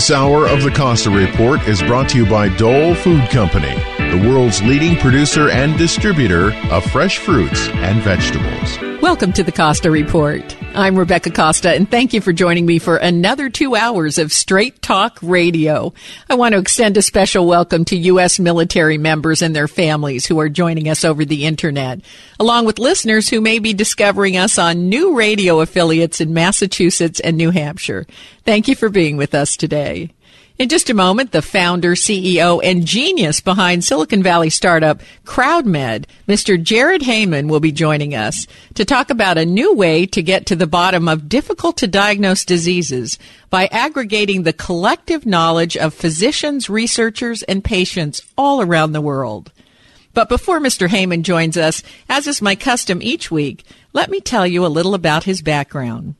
This hour of the Costa Report is brought to you by Dole Food Company, the world's leading producer and distributor of fresh fruits and vegetables. Welcome to the Costa Report. I'm Rebecca Costa, and thank you for joining me for another two hours of Straight Talk Radio. I want to extend a special welcome to U.S. military members and their families who are joining us over the Internet, along with listeners who may be discovering us on new radio affiliates in Massachusetts and New Hampshire. Thank you for being with us today. In just a moment, the founder, CEO, and genius behind Silicon Valley startup CrowdMed, Mr. Jared Heyman, will be joining us to talk about a new way to get to the bottom of difficult to diagnose diseases by aggregating the collective knowledge of physicians, researchers, and patients all around the world. But before Mr. Heyman joins us, as is my custom each week, let me tell you a little about his background.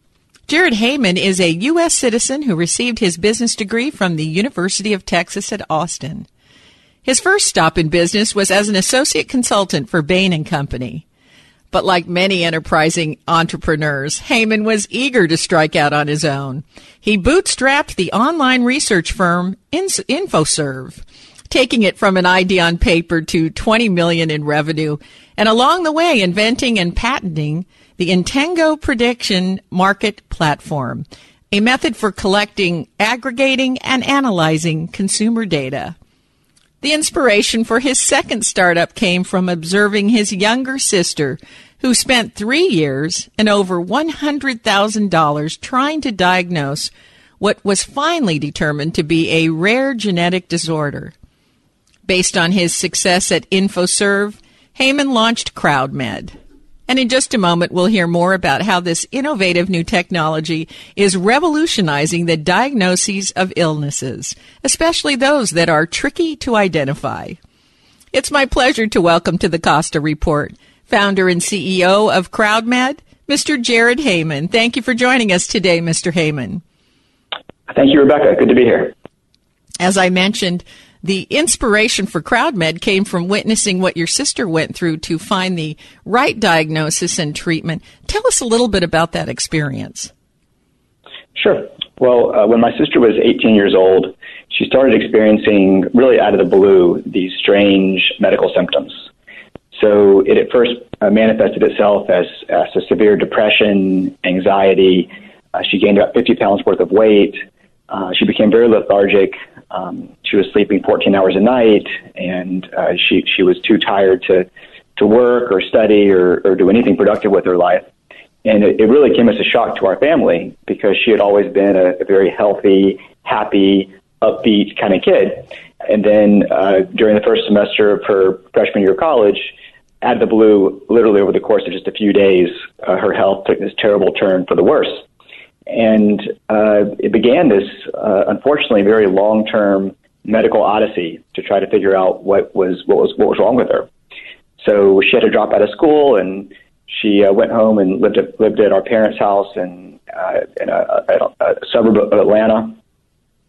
Jared Heyman is a U.S. citizen who received his business degree from the University of Texas at Austin. His first stop in business was as an associate consultant for Bain and Company. But like many enterprising entrepreneurs, Heyman was eager to strike out on his own. He bootstrapped the online research firm Infosurv, taking it from an idea on paper to 20 million in revenue, and along the way inventing and patenting the Intengo Prediction Market Platform, a method for collecting, aggregating, and analyzing consumer data. The inspiration for his second startup came from observing his younger sister, who spent three years and over $100,000 trying to diagnose what was finally determined to be a rare genetic disorder. Based on his success at Infosurv, Heyman launched CrowdMed, and in just a moment, we'll hear more about how this innovative new technology is revolutionizing the diagnoses of illnesses, especially those that are tricky to identify. It's my pleasure to welcome to the Costa Report founder and CEO of CrowdMed, Mr. Jared Heyman. Thank you for joining us today, Mr. Heyman. Thank you, Rebecca. Good to be here. As I mentioned, the inspiration for CrowdMed came from witnessing what your sister went through to find the right diagnosis and treatment. Tell us a little bit about that experience. Sure. Well, uh, when my sister was 18 years old, she started experiencing, really out of the blue, these strange medical symptoms. So it at first uh, manifested itself as, as a severe depression, anxiety. Uh, she gained about 50 pounds worth of weight. Uh, she became very lethargic. Um, she was sleeping 14 hours a night, and uh, she she was too tired to to work or study or, or do anything productive with her life. And it, it really came as a shock to our family because she had always been a, a very healthy, happy, upbeat kind of kid. And then uh, during the first semester of her freshman year of college, out of the blue, literally over the course of just a few days, uh, her health took this terrible turn for the worse. And uh, it began this, uh, unfortunately, very long-term medical odyssey to try to figure out what was what was what was wrong with her. So she had to drop out of school, and she uh, went home and lived at, lived at our parents' house in, uh, in a, a, a suburb of Atlanta.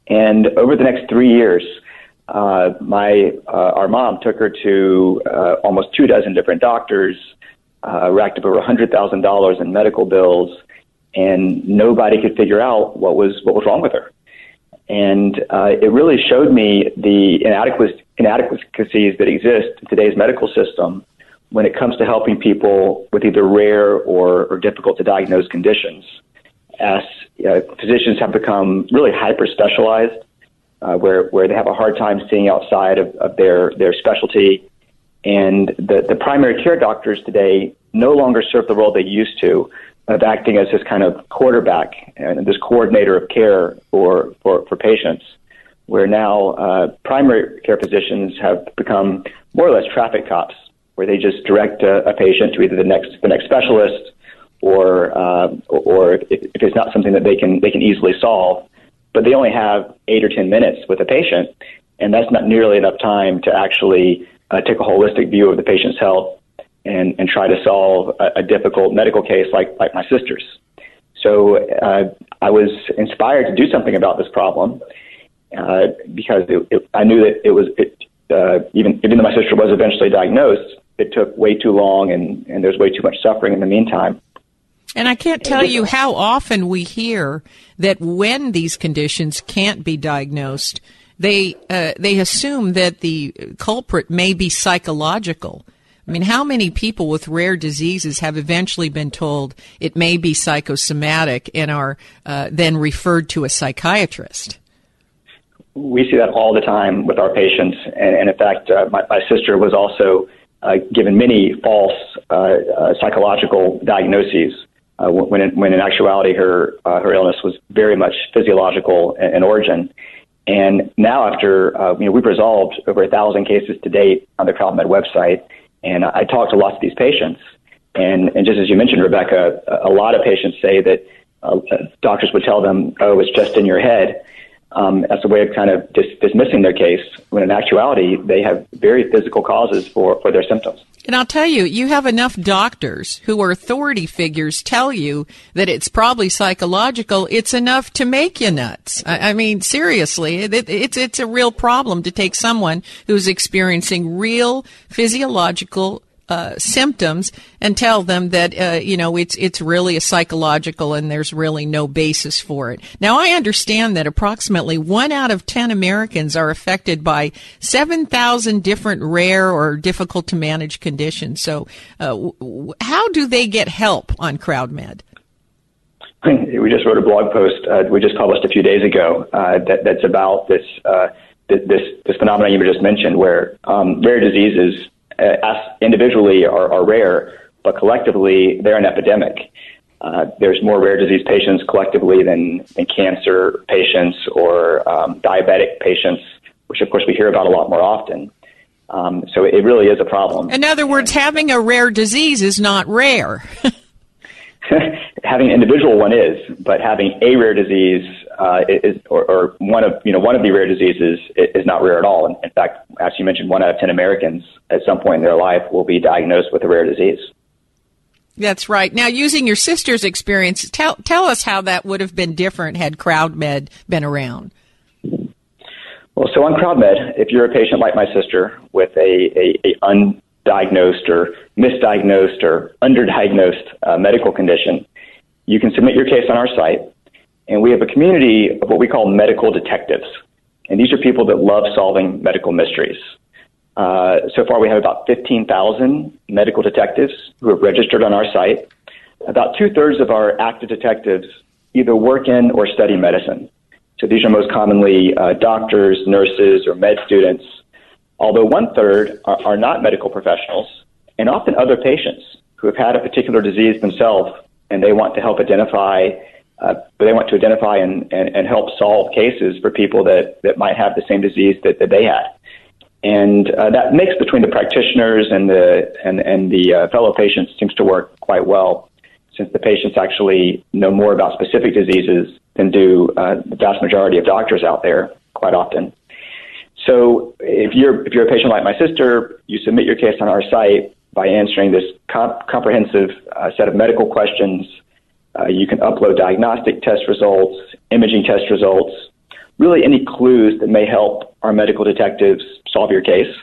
And over the next three years, uh, my uh, our mom took her to uh, almost two dozen different doctors, uh, racked up over a hundred thousand dollars in medical bills, and nobody could figure out what was what was wrong with her. And uh, it really showed me the inadequacies that exist in today's medical system when it comes to helping people with either rare or, or difficult to diagnose conditions. As uh, physicians have become really hyper specialized, uh, where where they have a hard time seeing outside of, of their their specialty, and the the primary care doctors today no longer serve the role they used to of acting as this kind of quarterback and this coordinator of care for, for, for patients, where now uh, primary care physicians have become more or less traffic cops, where they just direct a, a patient to either the next the next specialist, or uh, or if, if it's not something that they can they can easily solve, but they only have eight or ten minutes with a patient, and that's not nearly enough time to actually uh, take a holistic view of the patient's health and, and try to solve a, a difficult medical case like, like my sister's. So uh, I was inspired to do something about this problem uh, because it, it, I knew that it was it, uh, even even though my sister was eventually diagnosed, it took way too long and, and there's way too much suffering in the meantime. And I can't tell you how often we hear that when these conditions can't be diagnosed, they uh, they assume that the culprit may be psychological. I mean, how many people with rare diseases have eventually been told it may be psychosomatic and are uh, then referred to a psychiatrist? We see that all the time with our patients. And, and in fact, uh, my, my, sister was also uh, given many false uh, uh, psychological diagnoses. Uh, when, in, when in actuality, her her illness was very much physiological in, in origin, and now, after you know, we've resolved over a thousand cases to date on the CrowdMed website, and I talk to lots of these patients. And, and just as you mentioned, Rebecca, a, lot of patients say that uh, doctors would tell them, oh, it's just in your head. Um, as a way of kind of dis- dismissing their case, when in actuality, they have very physical causes for, for their symptoms. And I'll tell you, you have enough doctors who are authority figures tell you that it's probably psychological. It's enough to make you nuts. I, I mean, seriously, it, it's it's a real problem to take someone who's experiencing real physiological uh, symptoms and tell them that uh, you know it's it's really a psychological and there's really no basis for it. Now I understand that approximately one out of ten Americans are affected by seven thousand different rare or difficult to manage conditions. So uh, w- how do they get help on CrowdMed? We just wrote a blog post uh, we just published a few days ago uh, that, that's about this uh, this this phenomenon you just mentioned, where um, rare diseases uh, individually are, are rare, but collectively they're an epidemic. Uh, there's more rare disease patients collectively than, than cancer patients or um, diabetic patients, which of course we hear about a lot more often. Um, so it really is a problem. In other words, having a rare disease is not rare. having an individual one is, but having a rare disease uh, is, or, or, one of you know one of the rare diseases is not rare at all. In, in fact, as you mentioned, one out of ten Americans at some point in their life will be diagnosed with a rare disease. That's right. Now, using your sister's experience, tell tell us how that would have been different had CrowdMed been around. Well, so on CrowdMed, if you're a patient like my sister with a, a, a undiagnosed or misdiagnosed or underdiagnosed uh, medical condition, you can submit your case on our site and we have a community of what we call medical detectives. And these are people that love solving medical mysteries. Uh, so far, we have about 15,000 medical detectives who have registered on our site. About two thirds of our active detectives either work in or study medicine. So these are most commonly uh, doctors, nurses, or med students, although one third are, are not medical professionals and often other patients who have had a particular disease themselves and they want to help identify uh, they want to identify and, and, and help solve cases for people that, that might have the same disease that, that they had. And uh, that mix between the practitioners and the, and, and the uh, fellow patients seems to work quite well, since the patients actually know more about specific diseases than do uh, the vast majority of doctors out there quite often. So if you're, if you're a patient like my sister, you submit your case on our site by answering this comp- comprehensive uh, set of medical questions uh, you can upload diagnostic test results, imaging test results, really any clues that may help our medical detectives solve your case.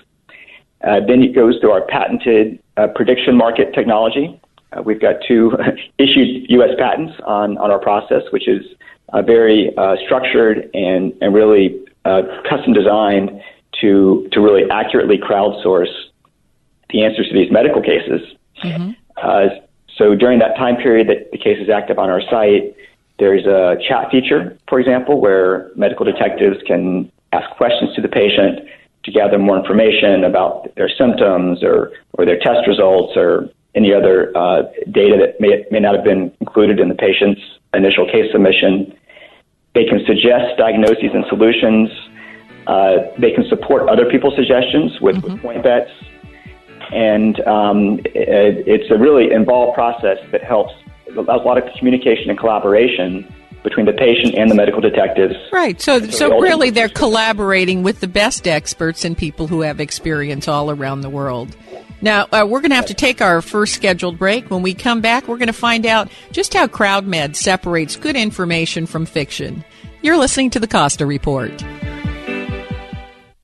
Uh, then it goes through our patented uh, prediction market technology. Uh, we've got two issued U.S. patents on, on our process, which is uh, very structured and, and really custom designed to, to really accurately crowdsource the answers to these medical cases. Mm-hmm. So during that time period that the case is active on our site, there's a chat feature, for example, where medical detectives can ask questions to the patient to gather more information about their symptoms or, or their test results or any other uh, data that may, may not have been included in the patient's initial case submission. They can suggest diagnoses and solutions. Uh, they can support other people's suggestions with, mm-hmm. with point bets. And um, it, it's a really involved process that helps a lot of communication and collaboration between the patient and the medical detectives. Right. So, so, so really, they're collaborating with the best experts and people who have experience all around the world. Now, uh, we're going to have to take our first scheduled break. When we come back, we're going to find out just how CrowdMed separates good information from fiction. You're listening to the Costa Report.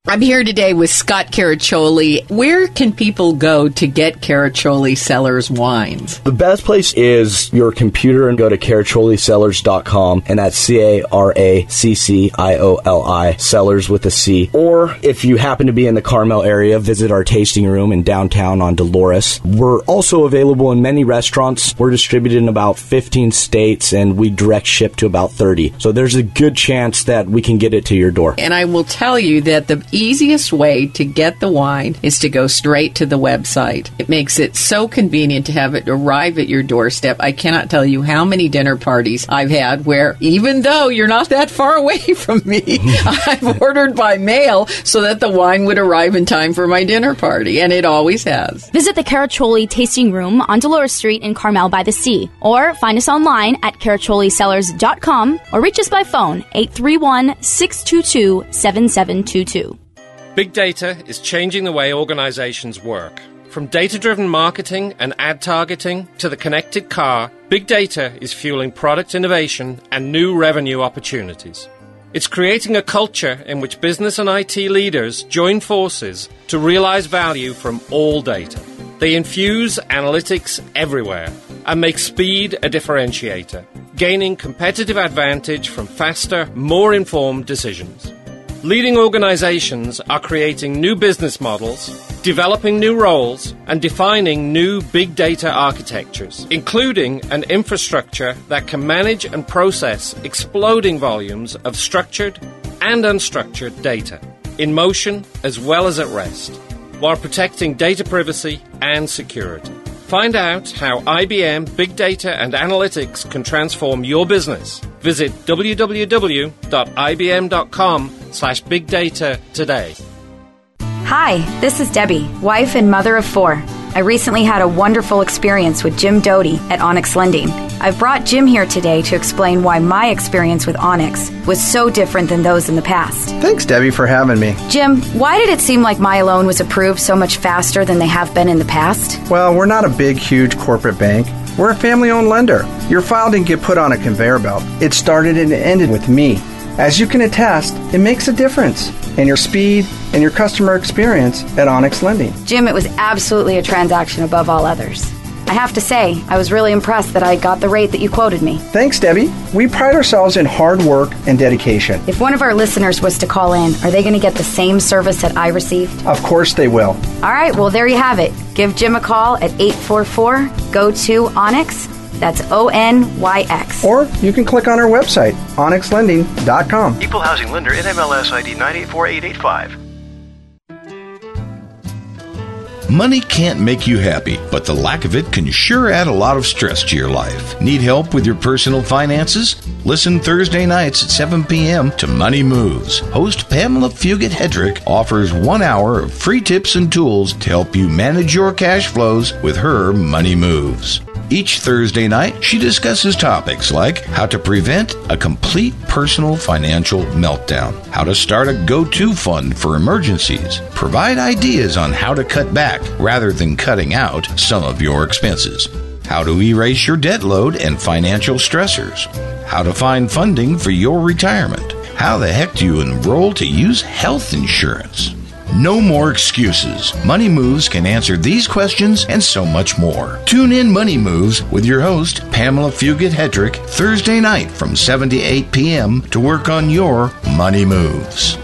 I'm here today with Scott Caraccioli. Where can people go to get Caraccioli Cellars wines? The best place is your computer and go to caracciolicellars.com and that's C A R A C C I O L I Cellars with a C. Or if you happen to be in the Carmel area, visit our tasting room in downtown on Dolores. We're also available in many restaurants. We're distributed in about 15 states and we direct ship to about 30. So there's a good chance that we can get it to your door. And I will tell you that the easiest way to get the wine is to go straight to the website. It makes it so convenient to have it arrive at your doorstep. I cannot tell you how many dinner parties I've had where, even though you're not that far away from me, I've ordered by mail so that the wine would arrive in time for my dinner party, and it always has. Visit the Caraccioli Tasting Room on Dolores Street in Carmel by the Sea, or find us online at caracciolicellars.com or reach us by phone 831 622 7722. Big data is changing the way organizations work. From data driven marketing and ad targeting to the connected car, big data is fueling product innovation and new revenue opportunities. It's creating a culture in which business and IT leaders join forces to realize value from all data. They infuse analytics everywhere and make speed a differentiator, gaining competitive advantage from faster, more informed decisions. Leading organizations are creating new business models, developing new roles, and defining new big data architectures, including an infrastructure that can manage and process exploding volumes of structured and unstructured data, in motion as well as at rest, while protecting data privacy and security. Find out how IBM Big Data and Analytics can transform your business. Visit www.ibm.com slash big data today. Hi, this is Debbie, wife and mother of four. I recently had a wonderful experience with Jim Doty at Onyx Lending. I've brought Jim here today to explain why my experience with Onyx was so different than those in the past. Thanks, Debbie, for having me. Jim, why did it seem like my loan was approved so much faster than they have been in the past? Well, we're not a big, huge corporate bank. We're a family owned lender. Your file didn't get put on a conveyor belt, it started and ended with me. As you can attest, it makes a difference in your speed and your customer experience at Onyx Lending. Jim, it was absolutely a transaction above all others. I have to say, I was really impressed that I got the rate that you quoted me. Thanks, Debbie. We pride ourselves in hard work and dedication. If one of our listeners was to call in, are they going to get the same service that I received? Of course they will. All right, well, there you have it. Give Jim a call at 844 go to Onyx that's O N Y X. Or you can click on our website, onyxlending.com. Equal housing lender, NMLS ID 984885. Money can't make you happy, but the lack of it can sure add a lot of stress to your life. Need help with your personal finances? Listen Thursday nights at 7 p.m. to Money Moves. Host Pamela Fugit Hedrick offers one hour of free tips and tools to help you manage your cash flows with her Money Moves. Each Thursday night, she discusses topics like how to prevent a complete personal financial meltdown, how to start a go to fund for emergencies, provide ideas on how to cut back rather than cutting out some of your expenses, how to erase your debt load and financial stressors, how to find funding for your retirement, how the heck do you enroll to use health insurance? No more excuses. Money Moves can answer these questions and so much more. Tune in Money Moves with your host, Pamela Fugit Hedrick, Thursday night from 7 to 8 p.m. to work on your money moves.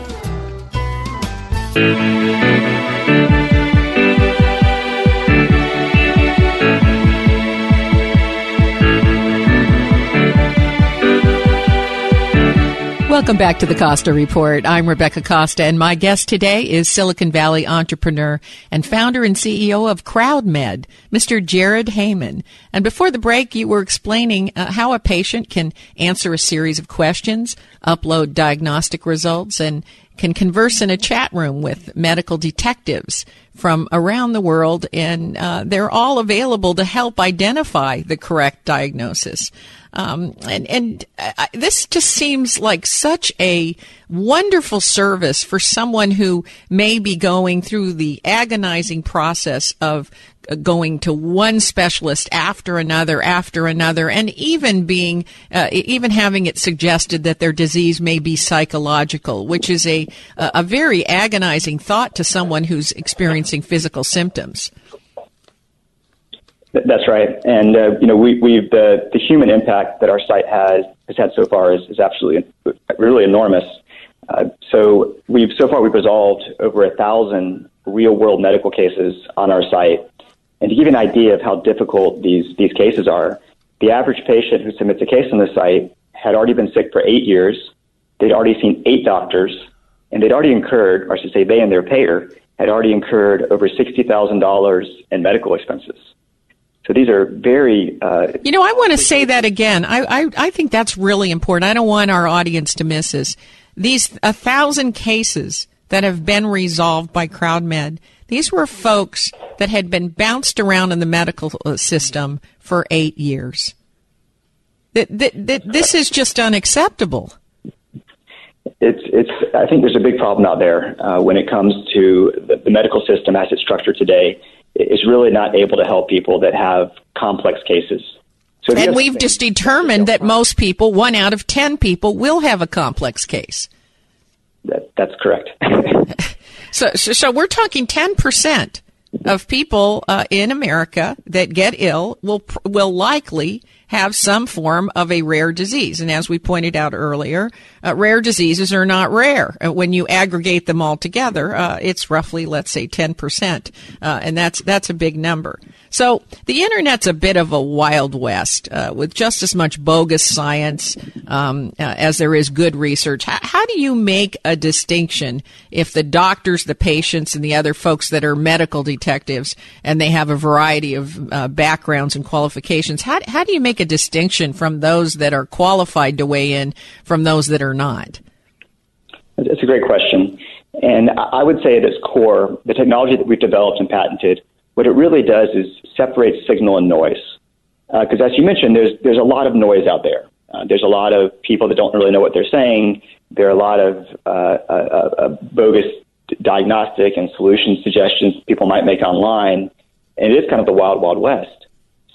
Welcome back to the Costa Report. I'm Rebecca Costa, and my guest today is Silicon Valley entrepreneur and founder and CEO of CrowdMed, Mr. Jared Heyman. And before the break, you were explaining uh, how a patient can answer a series of questions, upload diagnostic results, and can converse in a chat room with medical detectives from around the world, and uh, they're all available to help identify the correct diagnosis. Um, and and I, this just seems like such a wonderful service for someone who may be going through the agonizing process of going to one specialist after another after another and even being uh, even having it suggested that their disease may be psychological which is a a very agonizing thought to someone who's experiencing physical symptoms. That's right. And uh, you know we we've the the human impact that our site has has had so far is, is absolutely really enormous. Uh, so we've so far we've resolved over a thousand real world medical cases on our site and to give you an idea of how difficult these, these cases are, the average patient who submits a case on the site had already been sick for eight years. They'd already seen eight doctors, and they'd already incurred, or I should say, they and their payer had already incurred over $60,000 in medical expenses. So these are very. Uh, you know, I want to say that again. I, I, I think that's really important. I don't want our audience to miss this. These a thousand cases that have been resolved by CrowdMed these were folks that had been bounced around in the medical uh, system for eight years. That, that, that this is just unacceptable. It's, it's, I think there's a big problem out there uh, when it comes to the, the medical system as it's structured today. It's really not able to help people that have complex cases. So and we've just determined that most people, one out of ten people, will have a complex case. That, that's correct. So, so, so we're talking 10% of people uh, in America that get ill will will likely have some form of a rare disease. And as we pointed out earlier, uh, rare diseases are not rare. Uh, when you aggregate them all together, uh, it's roughly, let's say, 10%. Uh, and that's, that's a big number. So the internet's a bit of a wild west uh, with just as much bogus science um, uh, as there is good research. How, how, do you make a distinction if the doctors, the patients, and the other folks that are medical detectives and they have a variety of backgrounds and qualifications? How, how do you make a distinction from those that are qualified to weigh in from those that are not? That's a great question. And I would say at its core, the technology that we've developed and patented what it really does is separate signal and noise. Because uh, as you mentioned, there's there's a lot of noise out there. Uh, there's a lot of people that don't really know what they're saying. There are a lot of uh, uh, uh bogus diagnostic and solution suggestions people might make online, and it is kind of the wild, wild west.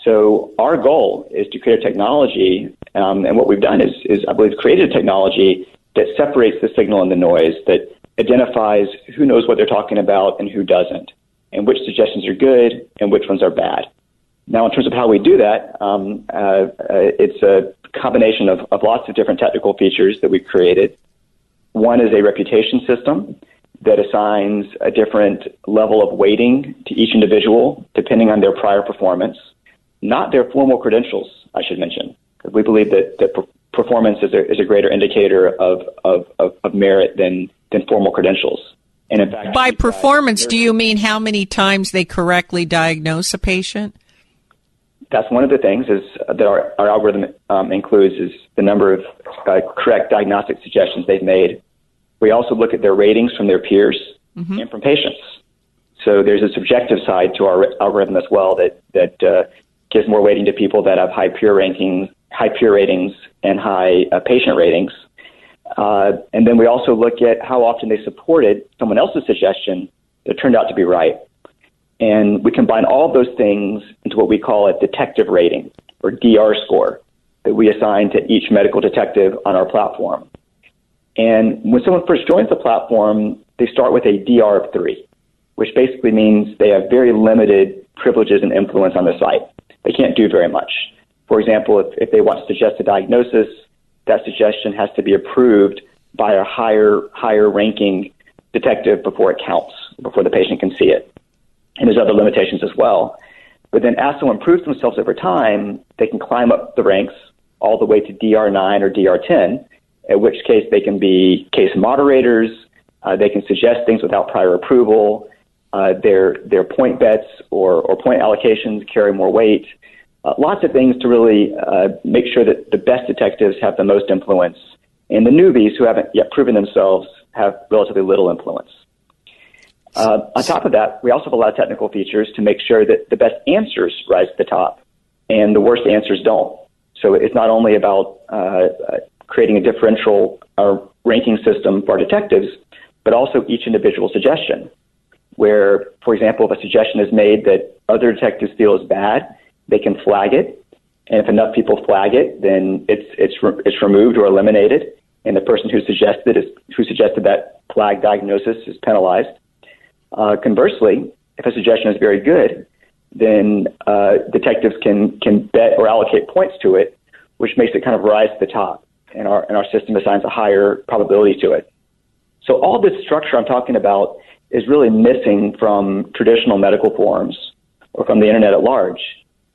So our goal is to create a technology, um, and what we've done is, is I believe created a technology that separates the signal and the noise, that identifies who knows what they're talking about and who doesn't and which suggestions are good and which ones are bad. Now, in terms of how we do that, um, uh, uh, it's a combination of, of lots of different technical features that we've created. One is a reputation system that assigns a different level of weighting to each individual depending on their prior performance, not their formal credentials, I should mention. We believe that, that performance is a, is a greater indicator of, of, of, of merit than, than formal credentials. And in fact, by performance, do you mean how many times they correctly diagnose a patient? That's one of the things is that our, our algorithm um, includes is the number of uh, correct diagnostic suggestions they've made. We also look at their ratings from their peers mm-hmm. and from patients. So there's a subjective side to our algorithm as well that that uh, gives more weighting to people that have high peer rankings, high peer ratings, and high uh, patient ratings. Uh, and then we also look at how often they supported someone else's suggestion that turned out to be right. And we combine all those things into what we call a detective rating or DR score that we assign to each medical detective on our platform. And when someone first joins the platform, they start with a DR of three, which basically means they have very limited privileges and influence on the site. They can't do very much. For example, if, if they want to suggest a diagnosis, that suggestion has to be approved by a higher higher ranking detective before it counts, before the patient can see it. And there's other limitations as well. But then as someone proves themselves over time, they can climb up the ranks all the way to DR9 or DR10. in which case they can be case moderators. Uh, they can suggest things without prior approval. Uh, their their point bets or, or point allocations carry more weight. Uh, lots of things to really uh, make sure that the best detectives have the most influence, and the newbies who haven't yet proven themselves have relatively little influence. Uh, on top of that, we also have a lot of technical features to make sure that the best answers rise to the top and the worst answers don't. So it's not only about uh, creating a differential ranking system for detectives, but also each individual suggestion. Where, for example, if a suggestion is made that other detectives feel is bad, they can flag it, and if enough people flag it, then it's it's re- it's removed or eliminated, and the person who suggested is, who suggested that flag diagnosis is penalized. Uh, conversely, if a suggestion is very good, then uh, detectives can can bet or allocate points to it, which makes it kind of rise to the top, and our and our system assigns a higher probability to it. So all this structure I'm talking about is really missing from traditional medical forms or from the internet at large.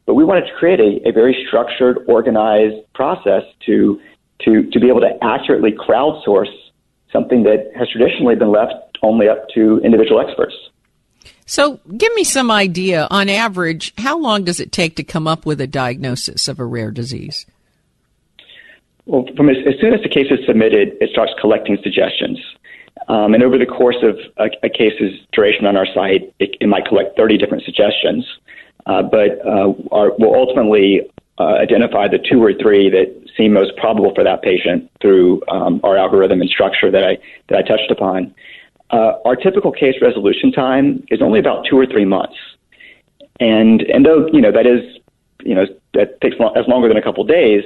But we wanted to create a, a very structured, organized process to to to be able to accurately crowdsource something that has traditionally been left only up to individual experts. So, give me some idea on average, how long does it take to come up with a diagnosis of a rare disease? Well, from as, as soon as the case is submitted, it starts collecting suggestions. Um, and over the course of a, a case's duration on our site, it, it, might collect 30 different suggestions. Uh, but uh, our, we'll ultimately uh, identify the two or three that seem most probable for that patient through um, our algorithm and structure that I that I touched upon. Uh, our typical case resolution time is only about two or three months, and and though you know that is you know that takes long, as longer than a couple days,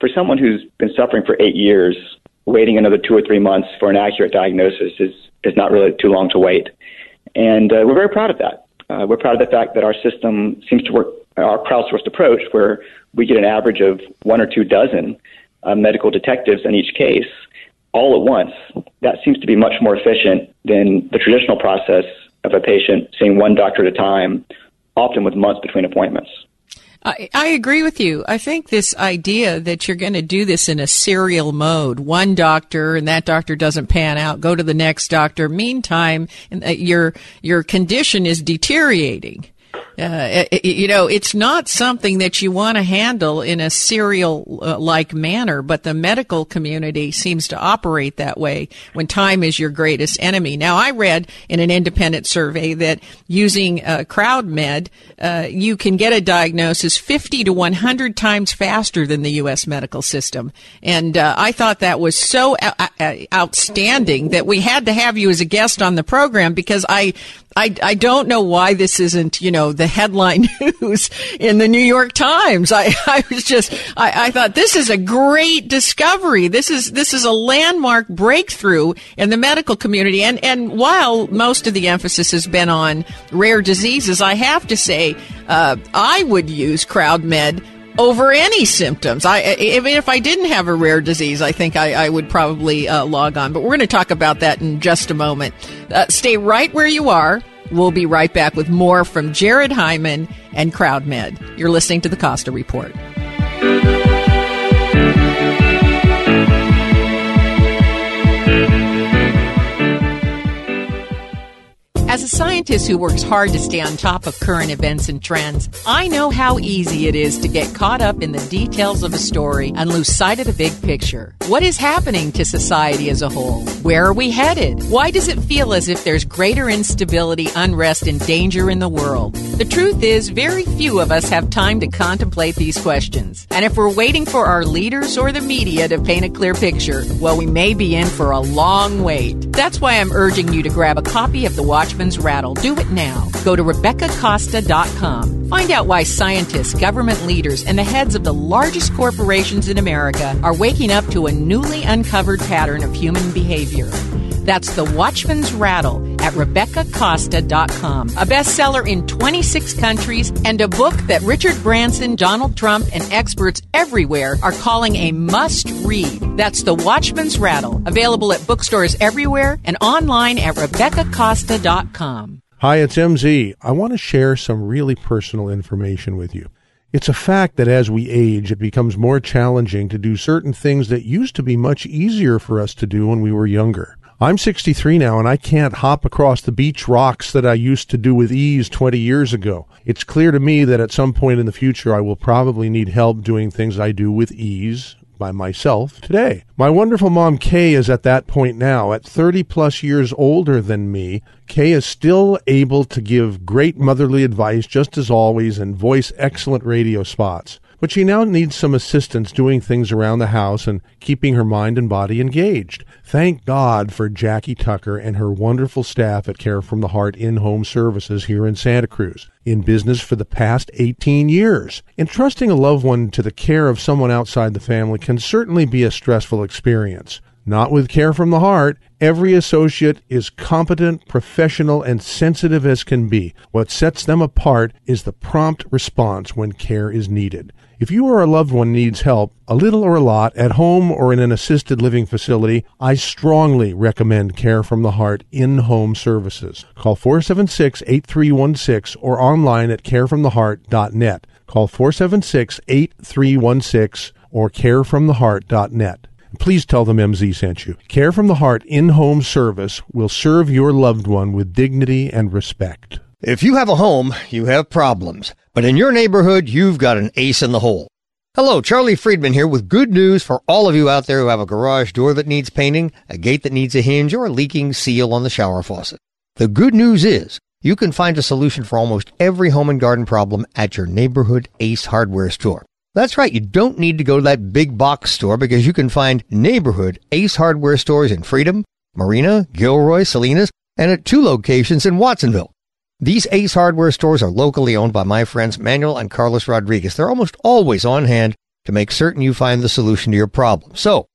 for someone who's been suffering for eight years, waiting another two or three months for an accurate diagnosis is is not really too long to wait, and uh, we're very proud of that. Uh, we're proud of the fact that our system seems to work our crowdsourced approach, where we get an average of one or two dozen uh, medical detectives in each case all at once, that seems to be much more efficient than the traditional process of a patient seeing one doctor at a time, often with months between appointments. I, I agree with you. I think this idea that you're going to do this in a serial mode, one doctor and that doctor doesn't pan out, go to the next doctor. Meantime, uh, your your condition is deteriorating. Uh, you know, it's not something that you want to handle in a serial uh, like manner, but the medical community seems to operate that way when time is your greatest enemy. Now, I read in an independent survey that using uh, CrowdMed, uh, you can get a diagnosis 50 to 100 times faster than the U.S. medical system. And uh, I thought that was so outstanding that we had to have you as a guest on the program because I I, I don't know why this isn't, you know, the headline news in the New York Times. I, I was just, I, I thought this is a great discovery. This is, this is a landmark breakthrough in the medical community. And, and while most of the emphasis has been on rare diseases, I have to say, uh, I would use CrowdMed over any symptoms. I if I didn't have a rare disease, I think I, I would probably uh, log on. But we're going to talk about that in just a moment. Uh, stay right where you are. We'll be right back with more from Jared Heyman and CrowdMed. You're listening to the Costa Report. As a scientist who works hard to stay on top of current events and trends, I know how easy it is to get caught up in the details of a story and lose sight of the big picture. What is happening to society as a whole? Where are we headed? Why does it feel as if there's greater instability, unrest, and danger in the world? The truth is, very few of us have time to contemplate these questions. And if we're waiting for our leaders or the media to paint a clear picture, well, we may be in for a long wait. That's why I'm urging you to grab a copy of The Watchman rattle. Do it now. Go to RebeccaCosta.com. Find out why scientists, government leaders, and the heads of the largest corporations in America are waking up to a newly uncovered pattern of human behavior. That's The Watchman's Rattle at RebeccaCosta.com. A bestseller in 26 countries and a book that Richard Branson, Donald Trump, and experts everywhere are calling a must read. That's The Watchman's Rattle. Available at bookstores everywhere and online at RebeccaCosta.com. Hi, it's MZ. I want to share some really personal information with you. It's a fact that as we age, it becomes more challenging to do certain things that used to be much easier for us to do when we were younger. I'm 63 now and I can't hop across the beach rocks that I used to do with ease 20 years ago. It's clear to me that at some point in the future I will probably need help doing things I do with ease by myself today. My wonderful mom Kay is at that point now. At 30 plus years older than me, Kay is still able to give great motherly advice just as always and voice excellent radio spots but she now needs some assistance doing things around the house and keeping her mind and body engaged. Thank God for Jackie Tucker and her wonderful staff at Care from the Heart in home services here in Santa Cruz, in business for the past 18 years. Entrusting a loved one to the care of someone outside the family can certainly be a stressful experience. Not with Care from the Heart. Every associate is competent, professional, and sensitive as can be. What sets them apart is the prompt response when care is needed. If you or a loved one needs help, a little or a lot, at home or in an assisted living facility, I strongly recommend Care from the Heart in home services. Call 476 8316 or online at carefromtheheart.net. Call 476 8316 or carefromtheheart.net. Please tell them MZ sent you. Care from the Heart in home service will serve your loved one with dignity and respect. If you have a home, you have problems. But in your neighborhood, you've got an ace in the hole. Hello, Charlie Friedman here with good news for all of you out there who have a garage door that needs painting, a gate that needs a hinge, or a leaking seal on the shower faucet. The good news is you can find a solution for almost every home and garden problem at your neighborhood Ace hardware store. That's right, you don't need to go to that big box store because you can find neighborhood Ace hardware stores in Freedom, Marina, Gilroy, Salinas, and at two locations in Watsonville. These Ace Hardware stores are locally owned by my friends Manuel and Carlos Rodriguez. They're almost always on hand to make certain you find the solution to your problem. So,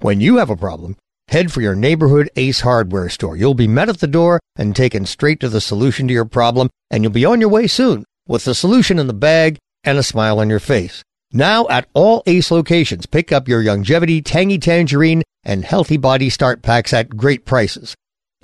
when you have a problem, head for your neighborhood Ace Hardware store. You'll be met at the door and taken straight to the solution to your problem, and you'll be on your way soon with the solution in the bag and a smile on your face. Now at all Ace locations, pick up your longevity, tangy tangerine, and healthy body start packs at great prices.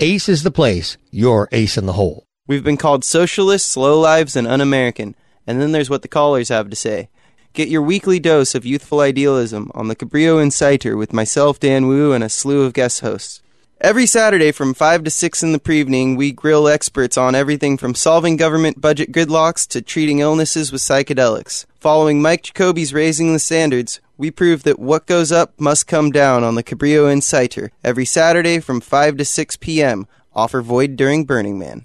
Ace is the place, your ace in the hole. We've been called socialists, slow lives, and un American. And then there's what the callers have to say. Get your weekly dose of youthful idealism on the Cabrillo Inciter with myself, Dan Wu, and a slew of guest hosts. Every Saturday from 5 to 6 in the pre-evening, we grill experts on everything from solving government budget gridlocks to treating illnesses with psychedelics. Following Mike Jacoby's Raising the Standards, we prove that what goes up must come down on the Cabrillo Inciter every Saturday from 5 to 6 p.m. Offer void during Burning Man.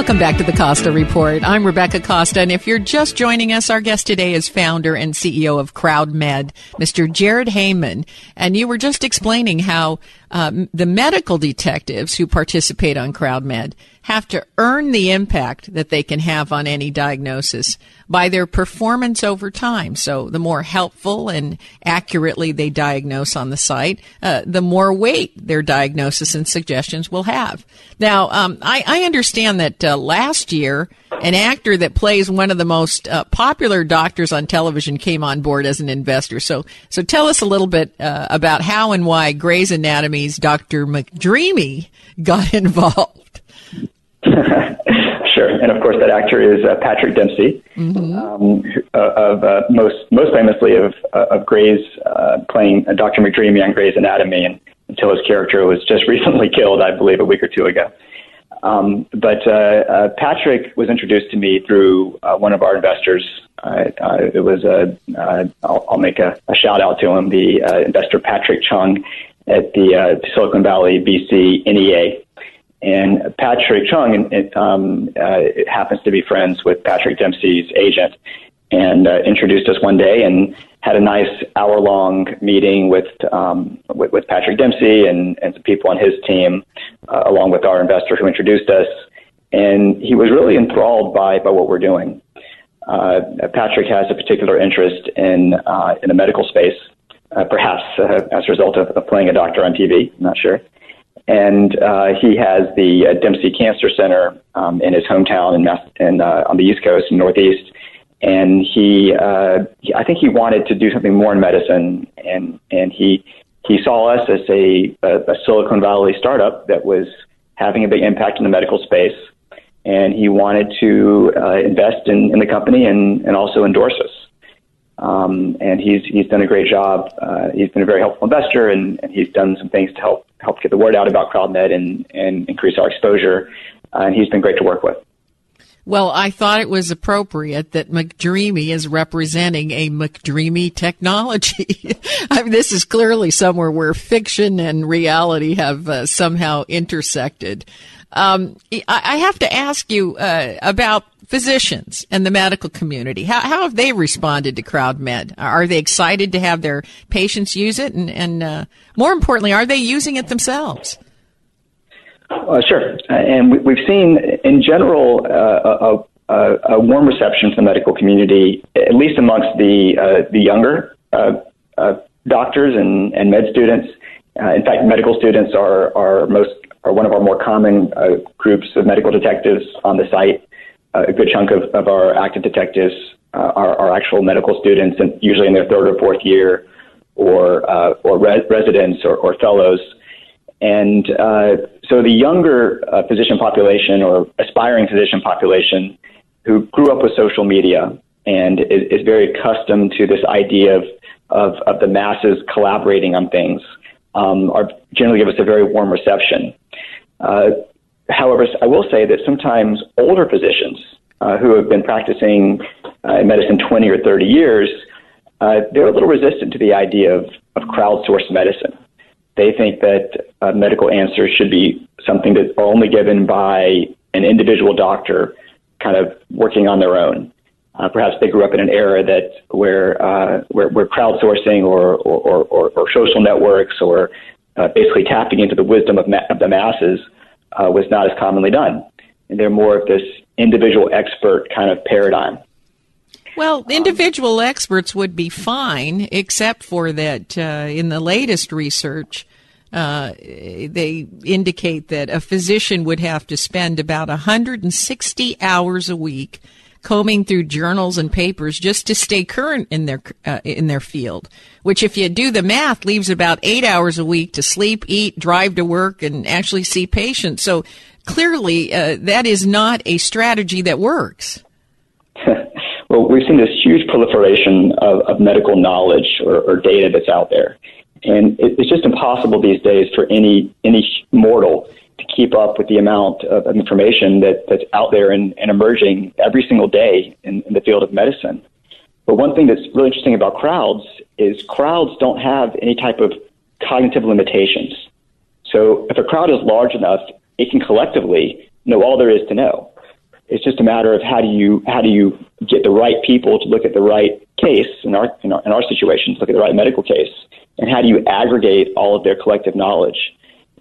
Welcome back to the Costa Report. I'm Rebecca Costa, and if you're just joining us, our guest today is founder and CEO of CrowdMed, Mr. Jared Heyman. And you were just explaining how um, the medical detectives who participate on CrowdMed have to earn the impact that they can have on any diagnosis by their performance over time. So the more helpful and accurately they diagnose on the site, uh, the more weight their diagnosis and suggestions will have. Now, um, I, I, understand that uh, last year, an actor that plays one of the most uh, popular doctors on television came on board as an investor. So, so tell us a little bit uh, about how and why Grey's Anatomy's Dr. McDreamy got involved. sure, and of course that actor is uh, Patrick Dempsey, mm-hmm. um, uh, of uh, most most famously of uh, of Grey's uh, playing Dr. McDreamy on Grey's Anatomy, and until his character was just recently killed, I believe, a week or two ago. Um, but uh, uh, Patrick was introduced to me through uh, one of our investors. Uh, uh, it was a, uh, I'll, I'll make a, a shout out to him, the uh, investor Patrick Chung at the uh, Silicon Valley VC NEA. And Patrick Chung it, um, uh, happens to be friends with Patrick Dempsey's agent and uh, introduced us one day and had a nice hour long meeting with, um, with, with Patrick Dempsey and, and some people on his team, uh, along with our investor who introduced us. And he was really enthralled by, by what we're doing. Uh, Patrick has a particular interest in, uh, in the medical space, uh, perhaps uh, as a result of, of playing a doctor on TV, I'm not sure. And uh, he has the uh, Dempsey Cancer Center um, in his hometown in, Mass- in uh, on the East Coast, Northeast and he, uh, I think he wanted to do something more in medicine, and and he he saw us as a, a, a Silicon Valley startup that was having a big impact in the medical space, and he wanted to uh, invest in, in the company and, and also endorse us. Um, and he's he's done a great job. Uh, he's been a very helpful investor, and, and, he's done some things to help help get the word out about CrowdMed and and increase our exposure. Uh, and he's been great to work with. Well, I thought it was appropriate that McDreamy is representing a McDreamy technology. I mean, this is clearly somewhere where fiction and reality have uh, somehow intersected. Um, I have to ask you uh, about physicians and the medical community. How, how have they responded to CrowdMed? Are they excited to have their patients use it? And, and uh, more importantly, are they using it themselves? Uh, sure. Uh, and we, have seen, in general, uh, a, a, warm reception from the medical community, at least amongst the, uh, the younger uh, doctors and, and med students. in fact, medical students are, are most are one of our more common groups of medical detectives on the site a good chunk of, of our active detectives uh, are, are actual medical students, and usually in their third or fourth year, or uh, or re- residents or, or fellows. And uh, so the younger uh, physician population or aspiring physician population who grew up with social media and is, is very accustomed to this idea of, of, of the masses collaborating on things um, are generally give us a very warm reception. Uh, However, I will say that sometimes older physicians uh, who have been practicing uh, medicine 20 or 30 years, uh, they're a little resistant to the idea of, of crowdsourced medicine. They think that uh, medical answers should be something that are only given by an individual doctor kind of working on their own. Uh, perhaps they grew up in an era that where uh, where, where crowdsourcing or or, or, or social networks or uh, basically tapping into the wisdom of, ma- of the masses uh, was not as commonly done. And they're more of this individual expert kind of paradigm. Well, individual um, experts would be fine, except for that uh, in the latest research, uh, they indicate that a physician would have to spend about 160 hours a week combing through journals and papers just to stay current in their uh, in their field. Which, if you do the math, leaves about eight hours a week to sleep, eat, drive to work, and actually see patients. So clearly, uh, that is not a strategy that works. well, we've seen this huge proliferation of, of medical knowledge or, or, data that's out there, and it, it's just impossible these days for any any mortal to keep up with the amount of information that, that's out there and, and emerging every single day in, in the field of medicine. But one thing that's really interesting about crowds is crowds don't have any type of cognitive limitations. So if a crowd is large enough, it can collectively know all there is to know. It's just a matter of how do you how do you get the right people to look at the right case in our in our, in our situation, to look at the right medical case, and how do you aggregate all of their collective knowledge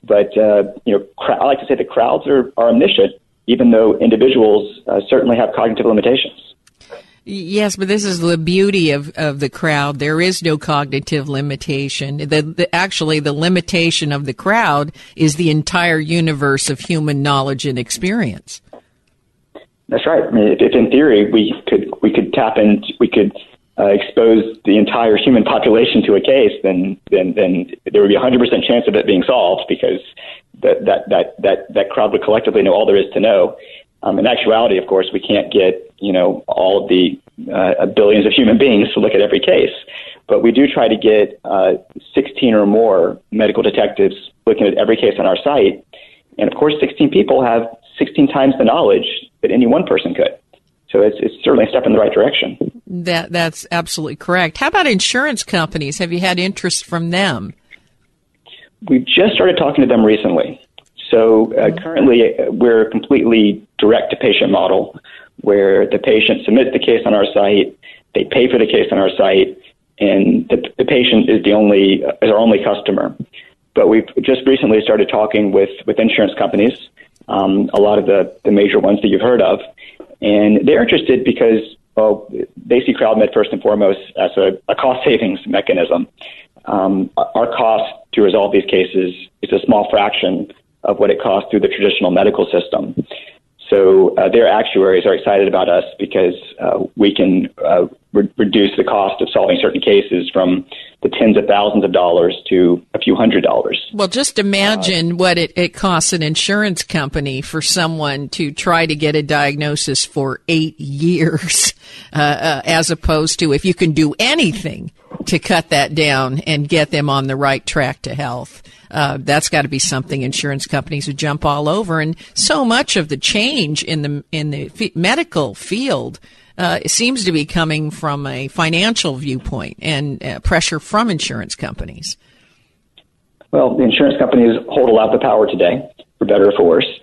but uh, you know, I like to say the crowds are, are omniscient, even though individuals uh, certainly have cognitive limitations. Yes, but this is the beauty of, of the crowd. There is no cognitive limitation. The, the, actually, the limitation of the crowd is the entire universe of human knowledge and experience. That's right. I mean, if, if in theory we could we could tap into we could uh, expose the entire human population to a case, then then then there would be a hundred percent chance of it being solved because that that that that that crowd would collectively know all there is to know. Um, in actuality, of course, we can't get you know all of the uh, billions of human beings to look at every case, but we do try to get uh, 16 or more medical detectives looking at every case on our site, and of course, 16 people have 16 times the knowledge that any one person could. So it's, it's certainly a step in the right direction. That that's absolutely correct. How about insurance companies? Have you had interest from them? We just started talking to them recently. So uh, mm-hmm. currently, uh, we're a completely direct to patient model, where the patient submits the case on our site, they pay for the case on our site, and the, the patient is the only uh, is our only customer. But we've just recently started talking with with insurance companies, um, a lot of the the major ones that you've heard of, and they're interested because well, they see CrowdMed first and foremost as a, a cost savings mechanism. Um, our cost to resolve these cases is a small fraction of what it costs through the traditional medical system. So uh, their actuaries are excited about us because uh, we can uh, re- reduce the cost of solving certain cases from the tens of thousands of dollars to a few hundred dollars. Well, just imagine what it, it costs an insurance company for someone to try to get a diagnosis for eight years, uh, uh, as opposed to if you can do anything to cut that down and get them on the right track to health. Uh, that's got to be something insurance companies would jump all over. And so much of the change in the in the f- medical field uh, seems to be coming from a financial viewpoint and uh, pressure from insurance companies. Well, the insurance companies hold a lot of the power today, for better or for worse.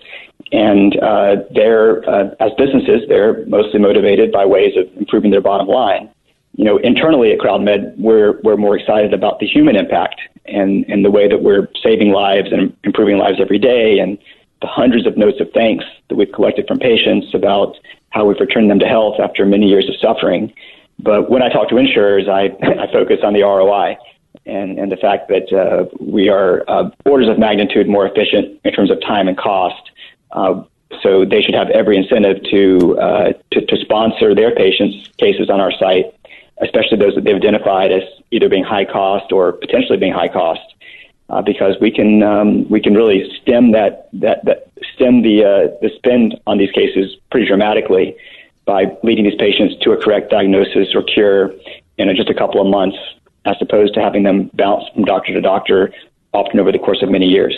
And uh, they're, uh, as businesses, they're mostly motivated by ways of improving their bottom line you know, internally at CrowdMed, we're we're more excited about the human impact and and the way that we're saving lives and improving lives every day, and the hundreds of notes of thanks that we've collected from patients about how we've returned them to health after many years of suffering. But when I talk to insurers, I I focus on the ROI and and the fact that uh, we are uh, orders of magnitude more efficient in terms of time and cost. Uh, so they should have every incentive to, uh, to to sponsor their patients' cases on our site especially those that they've identified as either being high cost or potentially being high cost, uh, because we can um, we can really stem that that, that stem the uh, the spend on these cases pretty dramatically by leading these patients to a correct diagnosis or cure in just a couple of months, as opposed to having them bounce from doctor to doctor, often over the course of many years.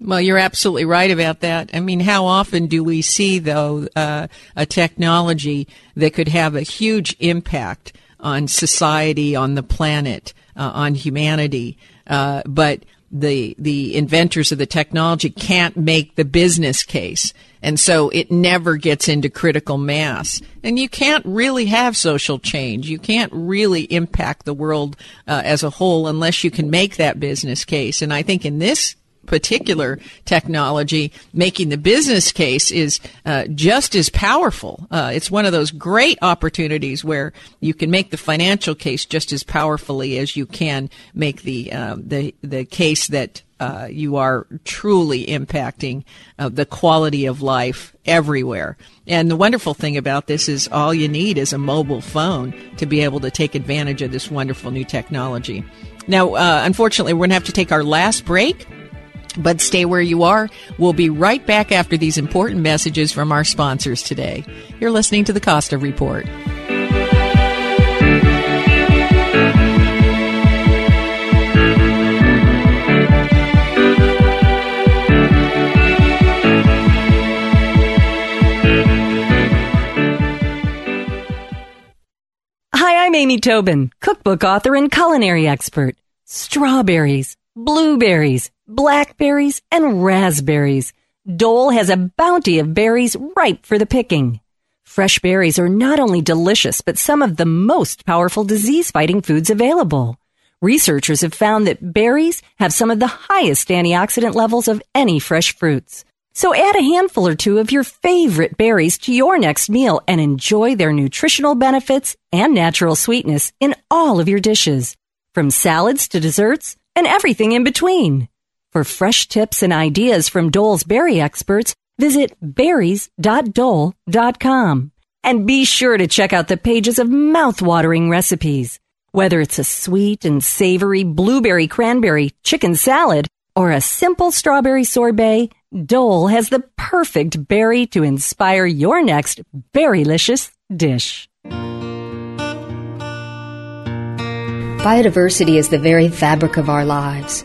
Well, you're absolutely right about that. I mean, how often do we see, though, uh, a technology that could have a huge impact on society, on the planet, uh, on humanity. Uh, but the the inventors of the technology can't make the business case, and so it never gets into critical mass. And you can't really have social change. You can't really impact the world uh, as a whole unless you can make that business case. And I think in this particular technology, making the business case is uh, just as powerful. Uh, it's one of those great opportunities where you can make the financial case just as powerfully as you can make the uh, the the case that uh, you are truly impacting uh, the quality of life everywhere. And the wonderful thing about this is all you need is a mobile phone to be able to take advantage of this wonderful new technology. Now, uh, unfortunately, we're going to have to take our last break. But stay where you are. We'll be right back after these important messages from our sponsors today. You're listening to the Costa Report. Hi, I'm Amy Tobin, cookbook author and culinary expert. Strawberries, blueberries, blackberries, and raspberries. Dole has a bounty of berries ripe for the picking. Fresh berries are not only delicious, but some of the most powerful disease fighting foods available. Researchers have found that berries have some of the highest antioxidant levels of any fresh fruits. So add a handful or two of your favorite berries to your next meal and enjoy their nutritional benefits and natural sweetness in all of your dishes. From salads to desserts and everything in between. For fresh tips and ideas from Dole's berry experts, visit berries.dole.com. And be sure to check out the pages of mouth-watering recipes. Whether it's a sweet and savory blueberry cranberry chicken salad or a simple strawberry sorbet, Dole has the perfect berry to inspire your next berrylicious dish. Biodiversity is the very fabric of our lives.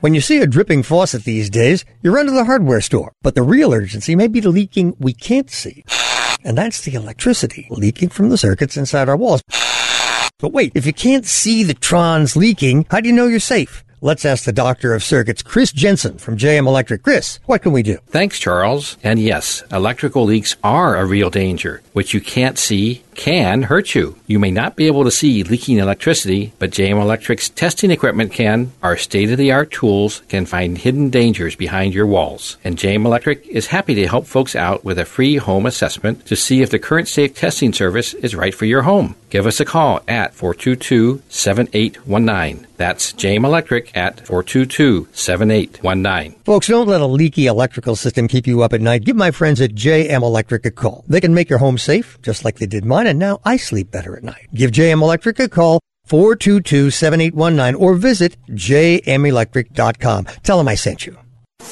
When you see a dripping faucet these days, you run to the hardware store. But the real urgency may be the leaking we can't see. And that's the electricity leaking from the circuits inside our walls. But wait, if you can't see the trons leaking, how do you know you're safe? Let's ask the doctor of circuits, Chris Jensen from JM Electric. Chris, what can we do? Thanks, Charles. And yes, electrical leaks are a real danger, which you can't see can hurt you. You may not be able to see leaking electricity, but JM Electric's testing equipment can. Our state of the art tools can find hidden dangers behind your walls. And JM Electric is happy to help folks out with a free home assessment to see if the current safe testing service is right for your home. Give us a call at 422 7819. That's JM Electric at 422 7819. Folks, don't let a leaky electrical system keep you up at night. Give my friends at JM Electric a call. They can make your home safe, just like they did mine, and now I sleep better at night. Give JM Electric a call. 422-7819 or visit jmelectric.com. Tell them I sent you.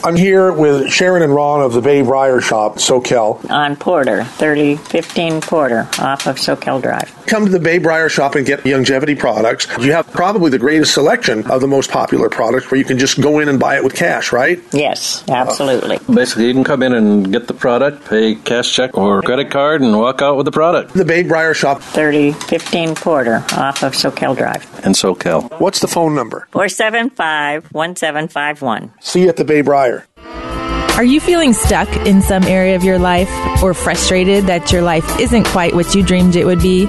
I'm here with Sharon and Ron of the Bay Briar Shop, Soquel. On Porter, 3015 Porter, off of Soquel Drive. Come to the Bay Briar Shop and get longevity products. You have probably the greatest selection of the most popular products where you can just go in and buy it with cash, right? Yes, absolutely. Uh, basically, you can come in and get the product, pay cash check or credit card, and walk out with the product. The Bay Briar Shop, 3015 Porter, off of Soquel Drive. In Soquel. What's the phone number? 475 1751. See you at the Bay Briar. Are you feeling stuck in some area of your life or frustrated that your life isn't quite what you dreamed it would be?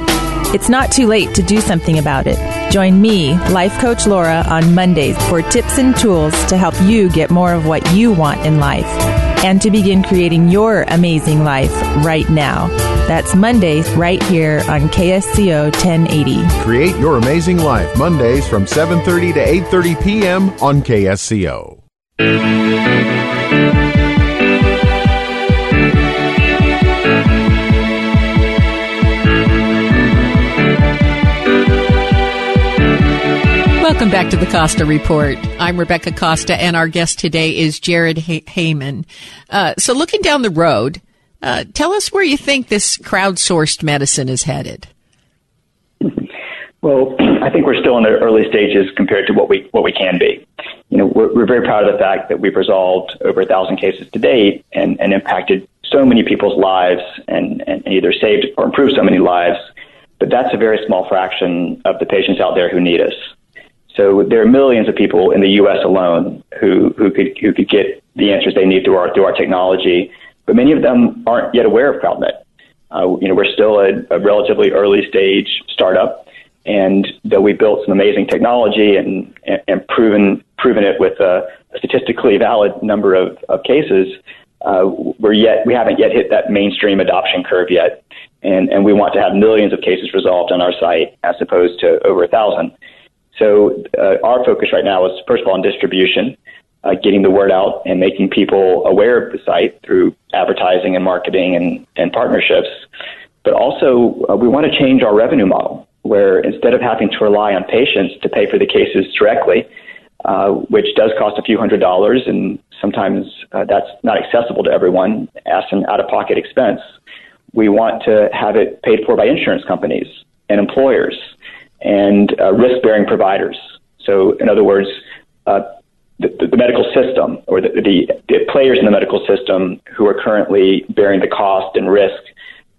It's not too late to do something about it. Join me, Life Coach Laura, on Mondays for tips and tools to help you get more of what you want in life and to begin creating your amazing life right now. That's Mondays right here on KSCO 1080. Create your amazing life Mondays from 7:30 to 8:30 p.m. on KSCO. Welcome back to the Costa Report. I'm Rebecca Costa, and our guest today is Jared Hay- Heyman. Uh, so, looking down the road, uh, tell us where you think this crowdsourced medicine is headed. Well, I think we're still in the early stages compared to what we what we can be. You know, we're, we're very proud of the fact that we've resolved over a thousand cases to date and, and impacted so many people's lives and, and either saved or improved so many lives. But that's a very small fraction of the patients out there who need us. So there are millions of people in the U.S. alone who, who could who could get the answers they need through our through our technology, but many of them aren't yet aware of CrowdMed. Uh, you know, we're still a, a relatively early stage startup, and though we built some amazing technology and and, proven proven it with a, a statistically valid number of, of cases, uh, we're yet we haven't yet hit that mainstream adoption curve yet, and and we want to have millions of cases resolved on our site as opposed to over a thousand. So uh, our focus right now is first of all on distribution, uh, getting the word out and making people aware of the site through advertising and marketing and, and partnerships. But also, uh, we want to change our revenue model where instead of having to rely on patients to pay for the cases directly, uh, which does cost a few hundred dollars, and sometimes uh, that's not accessible to everyone as an out of pocket expense. We want to have it paid for by insurance companies and employers and uh, risk bearing providers. So, in other words, uh, the, the, medical system or the, the, the, players in the medical system who are currently bearing the cost and risk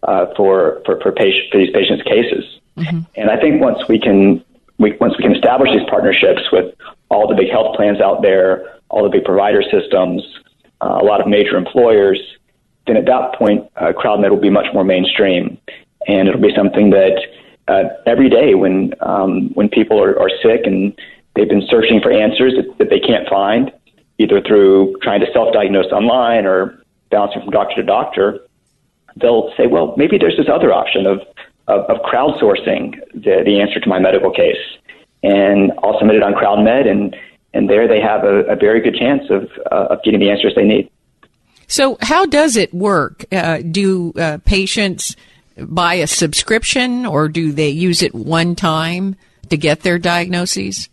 uh, for, for, for, patient, for these patients' cases. Mm-hmm. And I think once we can we, once we can establish these partnerships with all the big health plans out there, all the big provider systems, uh, a lot of major employers, then at that point, uh, CrowdMed will be much more mainstream, and it'll be something that uh, every day when um, when people are, are sick and they've been searching for answers that, that they can't find, either through trying to self-diagnose online or bouncing from doctor to doctor, they'll say, well, maybe there's this other option of of, of crowdsourcing the, the answer to my medical case, and I'll submit it on CrowdMed, and and there they have a, a very good chance of uh, of getting the answers they need. So, how does it work? Uh, do uh, patients buy a subscription or do they use it one time to get their diagnoses?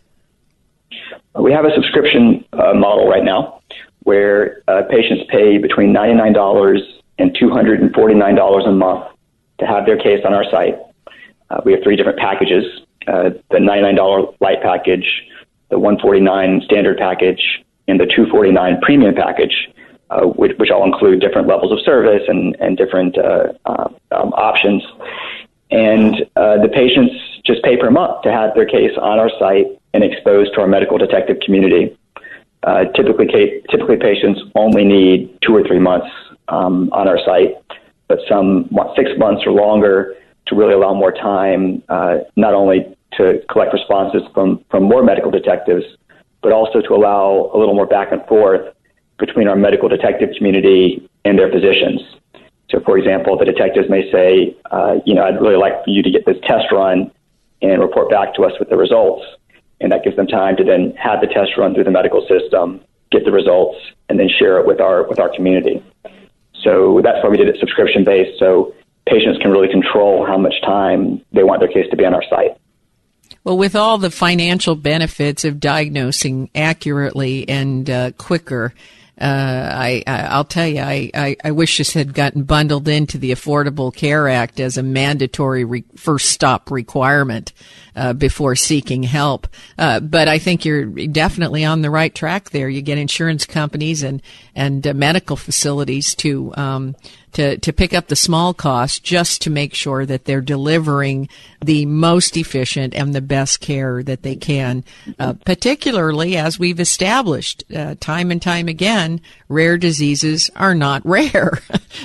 We have a subscription uh, model right now where uh, patients pay between $99 and $249 a month to have their case on our site. Uh, we have three different packages. Uh, the $99 light package the 149 standard package and the 249 premium package, uh, which, which, all include different levels of service and, and different uh, uh, um, options. And uh, the patients just pay per month to have their case on our site and exposed to our medical detective community. Uh, typically, typically, patients only need two or three months um, on our site, but some six months or longer to really allow more time, uh, not only to collect responses from, from more medical detectives, but also to allow a little more back and forth between our medical detective community and their physicians. So, for example, the detectives may say, uh, you know, I'd really like for you to get this test run and report back to us with the results. And that gives them time to then have the test run through the medical system, get the results, and then share it with our with our community. So that's why we did it subscription based. So patients can really control how much time they want their case to be on our site. Well, with all the financial benefits of diagnosing accurately and uh, quicker, I, I will tell you, I, I, I, wish this had gotten bundled into the Affordable Care Act as a mandatory re- first stop requirement uh, before seeking help. Uh, but I think you're definitely on the right track there. You get insurance companies and and uh, medical facilities to um, to, to pick up the small cost just to make sure that they're delivering the most efficient and the best care that they can. Uh, particularly as we've established uh, time and time again, rare diseases are not rare.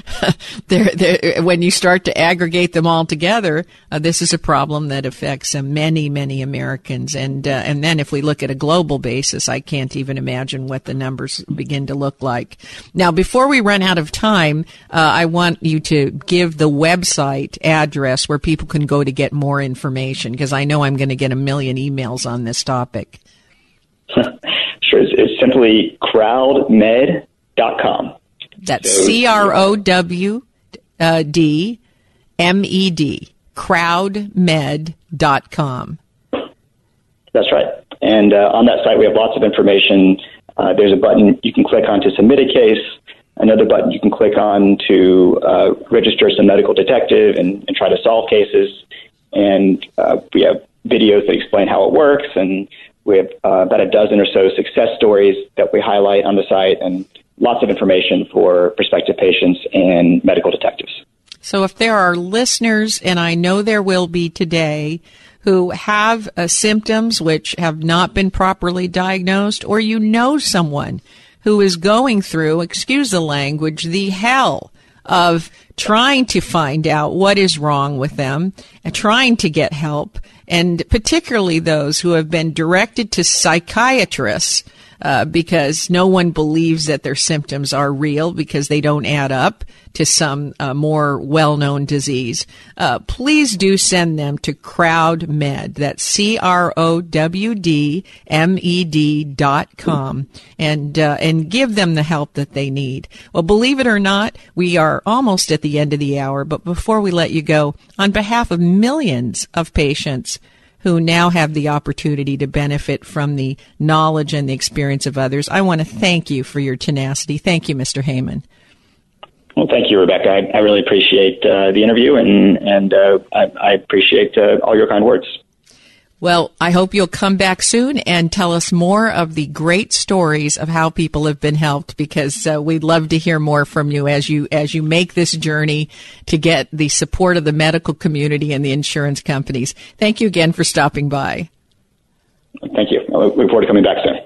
they're, they're, when you start to aggregate them all together, uh, this is a problem that affects many, many Americans. And uh, and then if we look at a global basis, I can't even imagine what the numbers begin to look like. Now, before we run out of time, uh, I want you to give the website address where people can go to get more information because I know I'm going to get a million emails on this topic. sure. It's, it's simply crowdmed.com. That's C R O W uh, D M E D, crowdmed.com. That's right. And uh, on that site, we have lots of information. Uh, there's a button you can click on to submit a case another button you can click on to uh, register as a medical detective and, and, try to solve cases. And uh, we have videos that explain how it works, and we have uh, about a dozen or so success stories that we highlight on the site, and lots of information for prospective patients and medical detectives. So, if there are listeners, and I know there will be today, who have uh, symptoms which have not been properly diagnosed, or you know someone who is going through, excuse the language, the hell of trying to find out what is wrong with them and trying to get help, and particularly those who have been directed to psychiatrists uh, because no one believes that their symptoms are real because they don't add up to some uh, more well-known disease. Uh, please do send them to CrowdMed. That's C-R-O-W-D-M-E-D dot com and, uh, and give them the help that they need. Well, believe it or not, we are almost at the end of the hour, but before we let you go, on behalf of millions of patients who now have the opportunity to benefit from the knowledge and the experience of others. I want to thank you for your tenacity. Thank you, Mr. Heyman. Well, thank you, Rebecca. I, I really appreciate uh, the interview, and and uh, I, I, appreciate uh, all your kind words. Well, I hope you'll come back soon and tell us more of the great stories of how people have been helped because uh, we'd love to hear more from you as you as you make this journey to get the support of the medical community and the insurance companies. Thank you again for stopping by. Thank you. I look forward to coming back soon.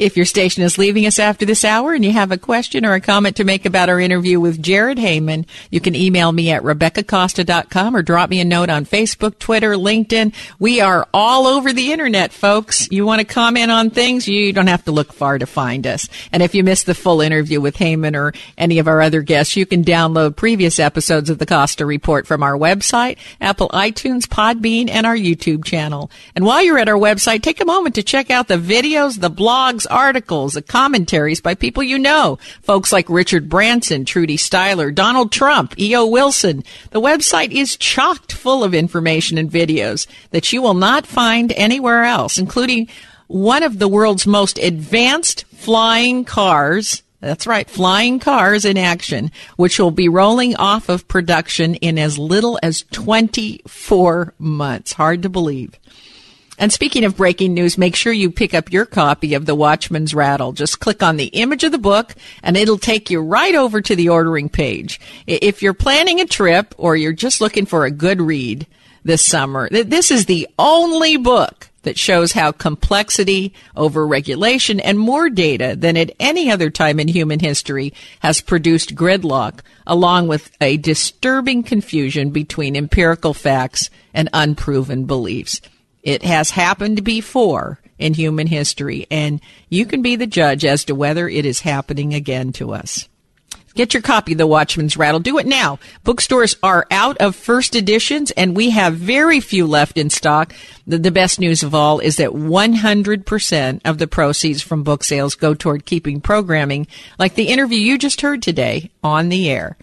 If your station is leaving us after this hour and you have a question or a comment to make about our interview with Jared Heyman, you can email me at RebeccaCosta.com or drop me a note on Facebook, Twitter, LinkedIn. We are all over the internet, folks. You want to comment on things? You don't have to look far to find us. And if you missed the full interview with Heyman or any of our other guests, you can download previous episodes of the Costa Report from our website, Apple iTunes, Podbean, and our YouTube channel. And while you're at our website, take a moment to check out the videos, the blogs, articles, commentaries by people you know. Folks like Richard Branson, Trudy Styler, Donald Trump, E.O. Wilson. The website is chocked full of information and videos that you will not find anywhere else, including one of the world's most advanced flying cars. That's right, flying cars in action, which will be rolling off of production in as little as 24 months. Hard to believe. And speaking of breaking news, make sure you pick up your copy of The Watchman's Rattle. Just click on the image of the book and it'll take you right over to the ordering page. If you're planning a trip or you're just looking for a good read this summer, this is the only book that shows how complexity over regulation and more data than at any other time in human history has produced gridlock, along with a disturbing confusion between empirical facts and unproven beliefs. It has happened before in human history, and you can be the judge as to whether it is happening again to us. Get your copy of The Watchman's Rattle. Do it now. Bookstores are out of first editions and we have very few left in stock. The, the, best news of all is that 100% of the proceeds from book sales go toward keeping programming like the interview you just heard today on the air.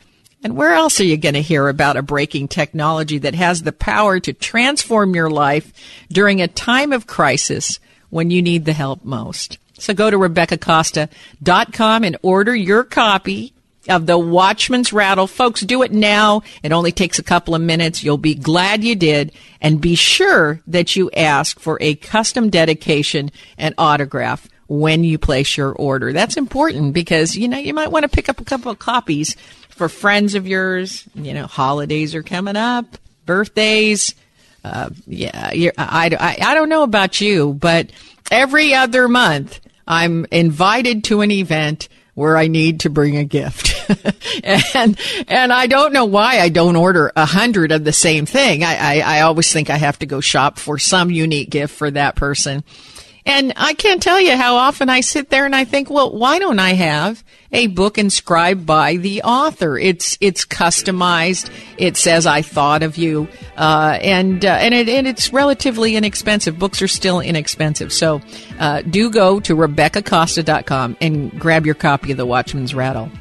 And where else are you going to hear about a breaking technology that has the power to transform your life during a time of crisis when you need the help most? So go to RebeccaCosta.com and order your copy of the Watchman's Rattle. Folks, do it now. It only takes a couple of minutes. You'll be glad you did. And be sure that you ask for a custom dedication and autograph when you place your order. That's important because, you know, you might want to pick up a couple of copies for friends of yours. You know, holidays are coming up, birthdays. Uh, yeah, I, I, I don't know about you, but every other month I'm invited to an event where I need to bring a gift. and, and I don't know why I don't order a hundred of the same thing. I, I, I always think I have to go shop for some unique gift for that person. And I can't tell you how often I sit there and I think, well, why don't I have a book inscribed by the author? It's it's customized. It says I thought of you, uh, and uh, and it and it's relatively inexpensive. Books are still inexpensive, so uh, do go to RebeccaCosta.com and grab your copy of The Watchman's Rattle.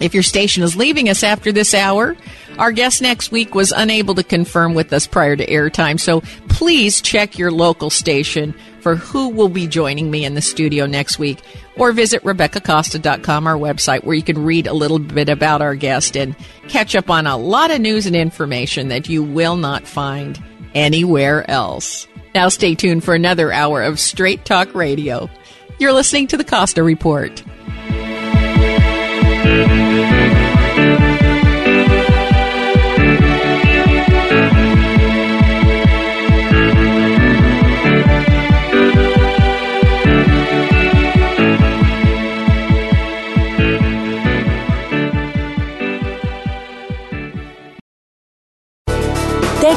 If your station is leaving us after this hour, our guest next week was unable to confirm with us prior to airtime, so please check your local station for who will be joining me in the studio next week, or visit RebeccaCosta.com, our website, where you can read a little bit about our guest and catch up on a lot of news and information that you will not find anywhere else. Now, stay tuned for another hour of Straight Talk Radio. You're listening to the Costa Report.